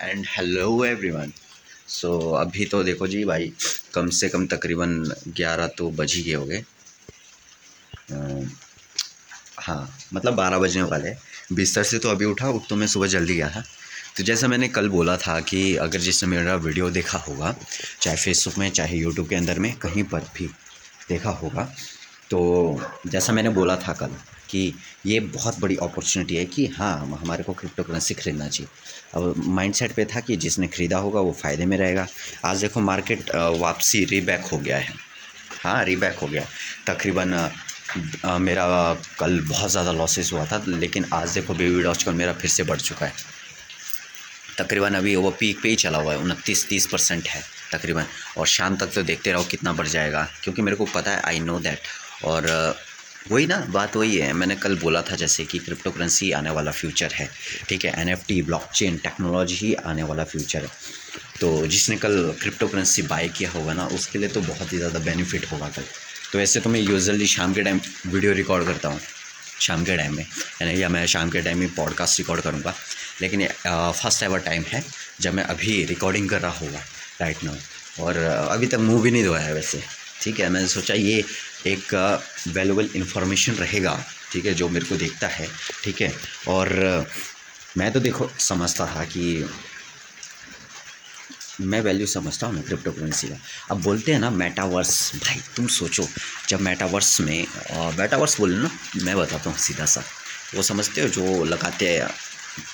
And hello everyone so अभी तो देखो जी भाई, कम से कम तकरीबन ग्यारह तो बज ही गए हो गए हाँ मतलब बारह बजने वाले बिस्तर से तो अभी उठा, उठ तो मैं सुबह जल्दी गया था। तो जैसा मैंने कल बोला था कि अगर जिसने मेरा वीडियो देखा होगा, चाहे फेसबुक में, चाहे यूट्यूब के अंदर में, कहीं पर भी देखा होगा तो जैसा मैंने बोला था कल कि ये बहुत बड़ी अपॉर्चुनिटी है कि हाँ हमारे को क्रिप्टो करेंसी ख़रीदना चाहिए। अब माइंडसेट पे था कि जिसने ख़रीदा होगा वो फ़ायदे में रहेगा। आज देखो मार्केट वापसी रीबैक हो गया है। हाँ रीबैक हो गया तकरीबन मेरा कल बहुत ज़्यादा लॉसेस हुआ था, लेकिन आज देखो बेबी डॉच कल मेरा फिर से बढ़ चुका है। तकरीबन अभी वो पीक पे ही चला हुआ है, उनतीस, तीस परसेंट है तकरीबन। और शाम तक तो देखते रहो कितना बढ़ जाएगा, क्योंकि मेरे को पता है आई नो दैट और वही ना, बात वही है। मैंने कल बोला था जैसे कि क्रिप्टो करेंसी आने वाला फ्यूचर है, ठीक है? N F T blockchain technology ही आने वाला फ्यूचर है। तो जिसने कल क्रिप्टो करेंसी बाय किया होगा ना, उसके लिए तो बहुत ही ज़्यादा बेनिफिट होगा कल। तो ऐसे तो मैं यूजली शाम के टाइम वीडियो रिकॉर्ड करता हूँ, शाम के टाइम में, यानी या मैं शाम के टाइम में पॉडकास्ट रिकॉर्ड करूँगा। लेकिन फ़र्स्ट एवर टाइम है जब मैं अभी रिकॉर्डिंग कर रहा होगा राइट नाउ और अभी तक मुँह भी नहीं धोया है वैसे। ठीक है, मैंने सोचा ये एक वैल्यूबल इन्फॉर्मेशन रहेगा, ठीक है, जो मेरे को देखता है, ठीक है। और मैं तो देखो, समझता था कि मैं वैल्यू समझता हूँ ना क्रिप्टो करेंसी का। अब बोलते हैं ना मेटावर्स भाई तुम सोचो, जब मेटावर्स में मेटावर्स बोले ना, मैं बताता हूँ सीधा सा। वो समझते हो जो लगाते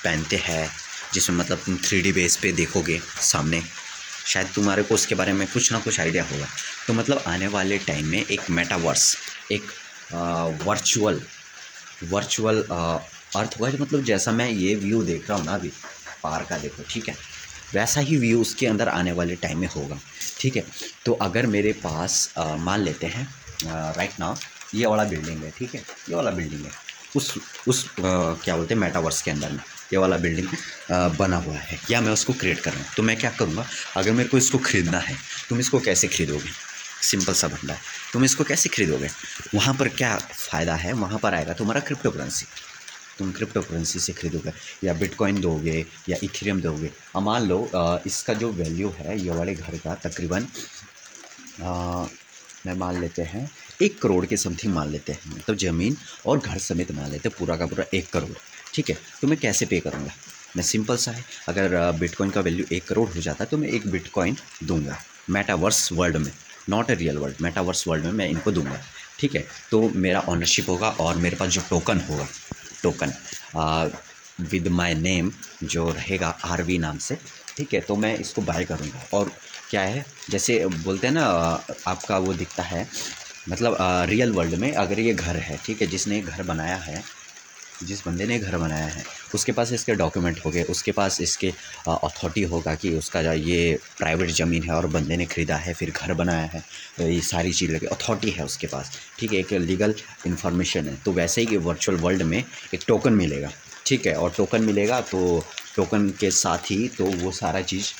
पहनते हैं, जिसमें मतलब तुम थ्री बेस पे देखोगे सामने शायद तुम्हारे को उसके बारे में कुछ ना कुछ आइडिया होगा। तो मतलब आने वाले टाइम में एक मेटावर्स एक वर्चुअल वर्चुअल अर्थ होगा मतलब जैसा मैं ये व्यू देख रहा हूँ ना अभी पार का देखो ठीक है? वैसा ही व्यू उसके अंदर आने वाले टाइम में होगा ठीक है? तो अगर मेरे पास मान लेते हैं राइट नाउ ये वाला बिल्डिंग है ठीक है? ये वाला बिल्डिंग है उस उस आ, क्या बोलते हैं मेटावर्स के अंदर में। ये वाला बिल्डिंग बना हुआ है। या मैं उसको क्रिएट कर रहा हूँ। तो मैं क्या करूँगा? अगर मेरे को इसको ख़रीदना है, तुम इसको कैसे ख़रीदोगे? सिंपल सा बंदा है। तुम इसको कैसे खरीदोगे? वहाँ पर क्या फ़ायदा है? वहाँ पर आएगा तुम्हारा क्रिप्टो करेंसी तुम क्रिप्टो करेंसी से खरीदोगे, या बिटकॉइन दोगे, या इथेरियम दोगे। अब मान लो इसका जो वैल्यू है, ये वाले घर का तकरीबन मैं मान लेते हैं, एक करोड़ के समथिंग मान लेते हैं। मतलब ज़मीन और घर समेत मान लेते हैं, पूरा का पूरा एक करोड़ ठीक है तो मैं कैसे पे करूँगा? मैं सिंपल सा है, अगर बिटकॉइन का वैल्यू एक करोड़ हो जाता है तो मैं एक बिटकॉइन दूँगा मेटावर्स वर्ल्ड में not a real world metaverse world में मैं इनको दूँगा, ठीक है? तो मेरा ऑनरशिप होगा और मेरे पास जो टोकन होगा टोकन विद माय नेम जो रहेगा आरवी नाम से, ठीक है? तो मैं इसको बाय करूँगा। और क्या है, जैसे बोलते हैं ना आपका वो दिखता है मतलब रियल वर्ल्ड में अगर ये घर है, ठीक है? जिसने घर बनाया है जिस बंदे ने घर बनाया है, उसके पास इसके डॉक्यूमेंट होंगे उसके पास इसके अथॉरिटी होगा कि उसका ये प्राइवेट ज़मीन है और बंदे ने ख़रीदा है, फिर घर बनाया है तो ये सारी चीज़ लगे अथॉरिटी है उसके पास। ठीक है, एक लीगल इन्फॉर्मेशन है तो वैसे ही वर्चुअल वर्ल्ड में एक टोकन मिलेगा। ठीक है, और टोकन मिलेगा तो टोकन के साथ ही तो वो सारा चीज़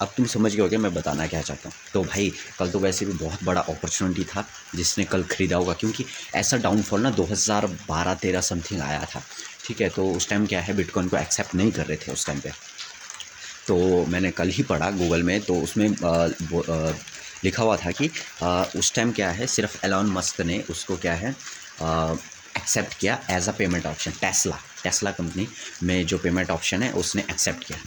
अब तुम समझ गए हो गया मैं बताना क्या चाहता हूँ। तो भाई कल तो वैसे भी बहुत बड़ा अपॉर्चुनिटी था जिसने कल ख़रीदा होगा क्योंकि ऐसा डाउनफॉल ना 2012 तेरह समथिंग आया था। ठीक है तो उस टाइम क्या है बिटकॉइन को एक्सेप्ट नहीं कर रहे थे उस टाइम पर तो मैंने कल ही पढ़ा गूगल में तो उसमें आ, आ, लिखा हुआ था कि आ, उस टाइम क्या है सिर्फ़ एलॉन मस्क ने उसको क्या है एक्सेप्ट किया as a payment option Tesla Tesla company में जो पेमेंट ऑप्शन है, उसने एक्सेप्ट किया।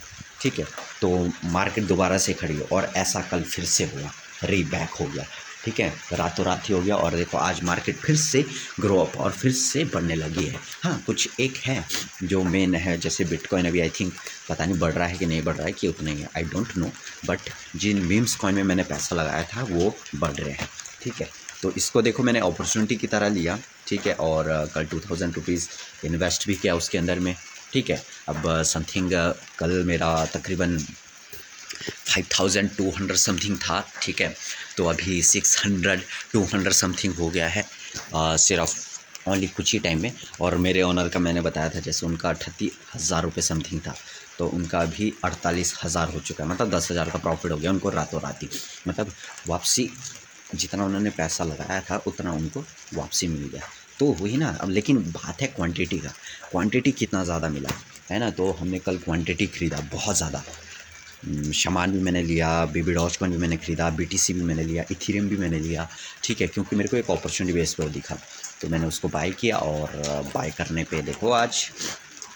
ठीक है? तो मार्केट दोबारा से खड़ी हो और ऐसा कल फिर से हुआ। रीबैक हो गया। ठीक है? रातों रात ही हो गया और देखो, आज मार्केट फिर से ग्रो अप और फिर से बढ़ने लगी है। हाँ कुछ एक है जो मेन है, जैसे बिटकॉइन अभी आई थिंक पता नहीं बढ़ रहा है कि नहीं बढ़ रहा है, कि उतना ही है। आई डोंट नो बट जिन मीम्स कॉइन में मैंने पैसा लगाया था, वो बढ़ रहे हैं। ठीक है? तो इसको देखो मैंने अपॉर्चुनिटी की तरह लिया ठीक है? और कल टू थाउज़ेंड रुपीज़ इन्वेस्ट भी किया उसके अंदर में ठीक है? अब समथिंग कल मेरा तकरीबन five thousand two hundred something था ठीक है? तो अभी six hundred two hundred something हो गया है आ, सिर्फ़ ओनली कुछ ही टाइम में। और मेरे ओनर का मैंने बताया था जैसे उनका अठत्ती हज़ार रुपये समथिंग था तो उनका अभी अड़तालीस हज़ार हो चुका है मतलब दस हज़ार का प्रॉफिट हो गया उनको रातों रात ही। मतलब वापसी जितना उन्होंने पैसा लगाया था, उतना उनको वापसी मिल गया। तो वही ना, अब लेकिन बात है क्वांटिटी का। क्वांटिटी कितना ज़्यादा मिला, है ना? तो हमने कल क्वांटिटी ख़रीदा, बहुत ज़्यादा। शमान भी मैंने लिया बीबी डॉचकॉइन भी मैंने ख़रीदा बीटीसी भी मैंने लिया इथीरियम भी मैंने लिया, ठीक है? क्योंकि मेरे को एक अपॉर्चुनिटी बेस पर दिखा। तो मैंने उसको बाय किया और बाय करने पे देखो आज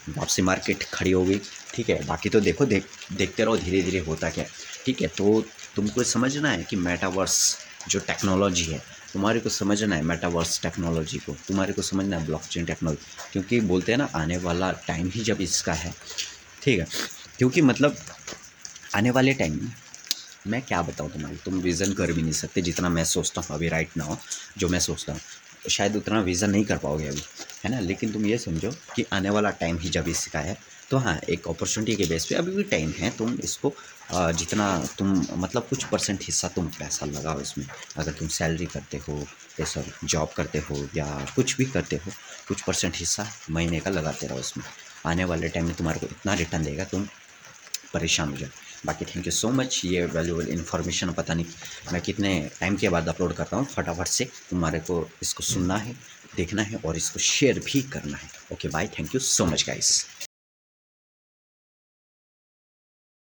वापसी मार्केट खड़ी हो गई ठीक है? बाकी तो देखो, देख, देखते रहो धीरे धीरे होता क्या ठीक है? तो तुमको समझना है कि मेटावर्स जो टेक्नोलॉजी है, तुम्हारे को समझना है मेटावर्स टेक्नोलॉजी को, तुम्हारे को समझना है ब्लॉकचेन टेक्नोलॉजी क्योंकि बोलते हैं ना, आने वाला टाइम ही जब इसका है। ठीक है? क्योंकि मतलब आने वाले टाइम में, मैं क्या बताऊँ तुम्हारे, तुम विज़न कर भी नहीं सकते जितना मैं सोचता हूँ अभी राइट नाउ जो मैं सोचता हूँ। शायद उतना विज़न नहीं कर पाओगे अभी। है ना? लेकिन तुम ये समझो कि आने वाला टाइम ही जब इसका है तो हाँ एक अपॉर्चुनिटी के बेस पे अभी भी टाइम है, तुम इसको जितना तुम मतलब कुछ परसेंट हिस्सा तुम पैसा लगाओ इसमें। अगर तुम सैलरी करते हो, या सॉरी जॉब करते हो, या कुछ भी करते हो, कुछ परसेंट हिस्सा महीने का लगाते रहो इसमें। आने वाले टाइम में तुम्हारे को इतना रिटर्न देगा, तुम परेशान हो जाए बाकी थैंक यू सो मच ये वैल्यूबल इन्फॉर्मेशन पता नहीं मैं कितने टाइम के बाद अपलोड करता हूँ, फटाफट से तुम्हारे को इसको सुनना है। देखना है और इसको शेयर भी करना है। Okay bye thank you so much guys